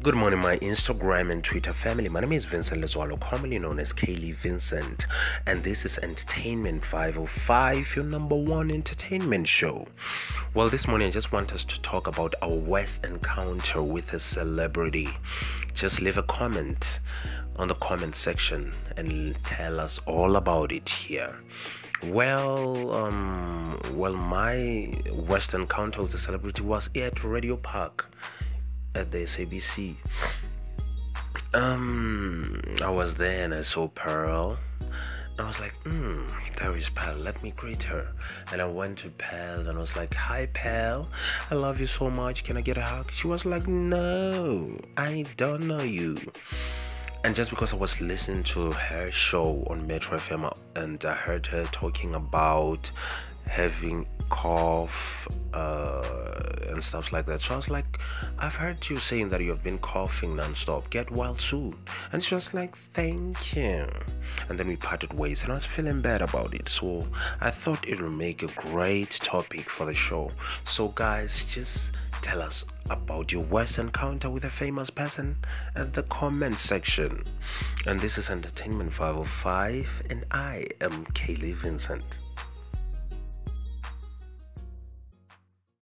Good morning, my Instagram and Twitter family. My name is Vincent Lezualo, commonly known as Kaylee Vincent, and this is Entertainment 505, your number one entertainment show. Well, this morning I just want us to talk about our worst encounter with a celebrity. Just leave a comment on the comment section and tell us all about it here. Well, um, well, my worst encounter with a celebrity was at Radio Park at the SABC. Um, I was there and I saw Pearl. I was like, hmm, there is Pearl. Let me greet her. And I went to Pearl and I was like, hi, Pearl. I love you so much. Can I get a hug? She was like, no, I don't know you. And just because I was listening to her show on Metro FM and I heard her talking about having cough uh, and stuff like that. So I was like, I've heard you saying that you have been coughing nonstop. Get well soon. And she was like, Thank you. And then we parted ways, and I was feeling bad about it. So I thought it would make a great topic for the show. So, guys, just tell us about your worst encounter with a famous person at the comment section. And this is Entertainment 505, and I am Kaylee Vincent.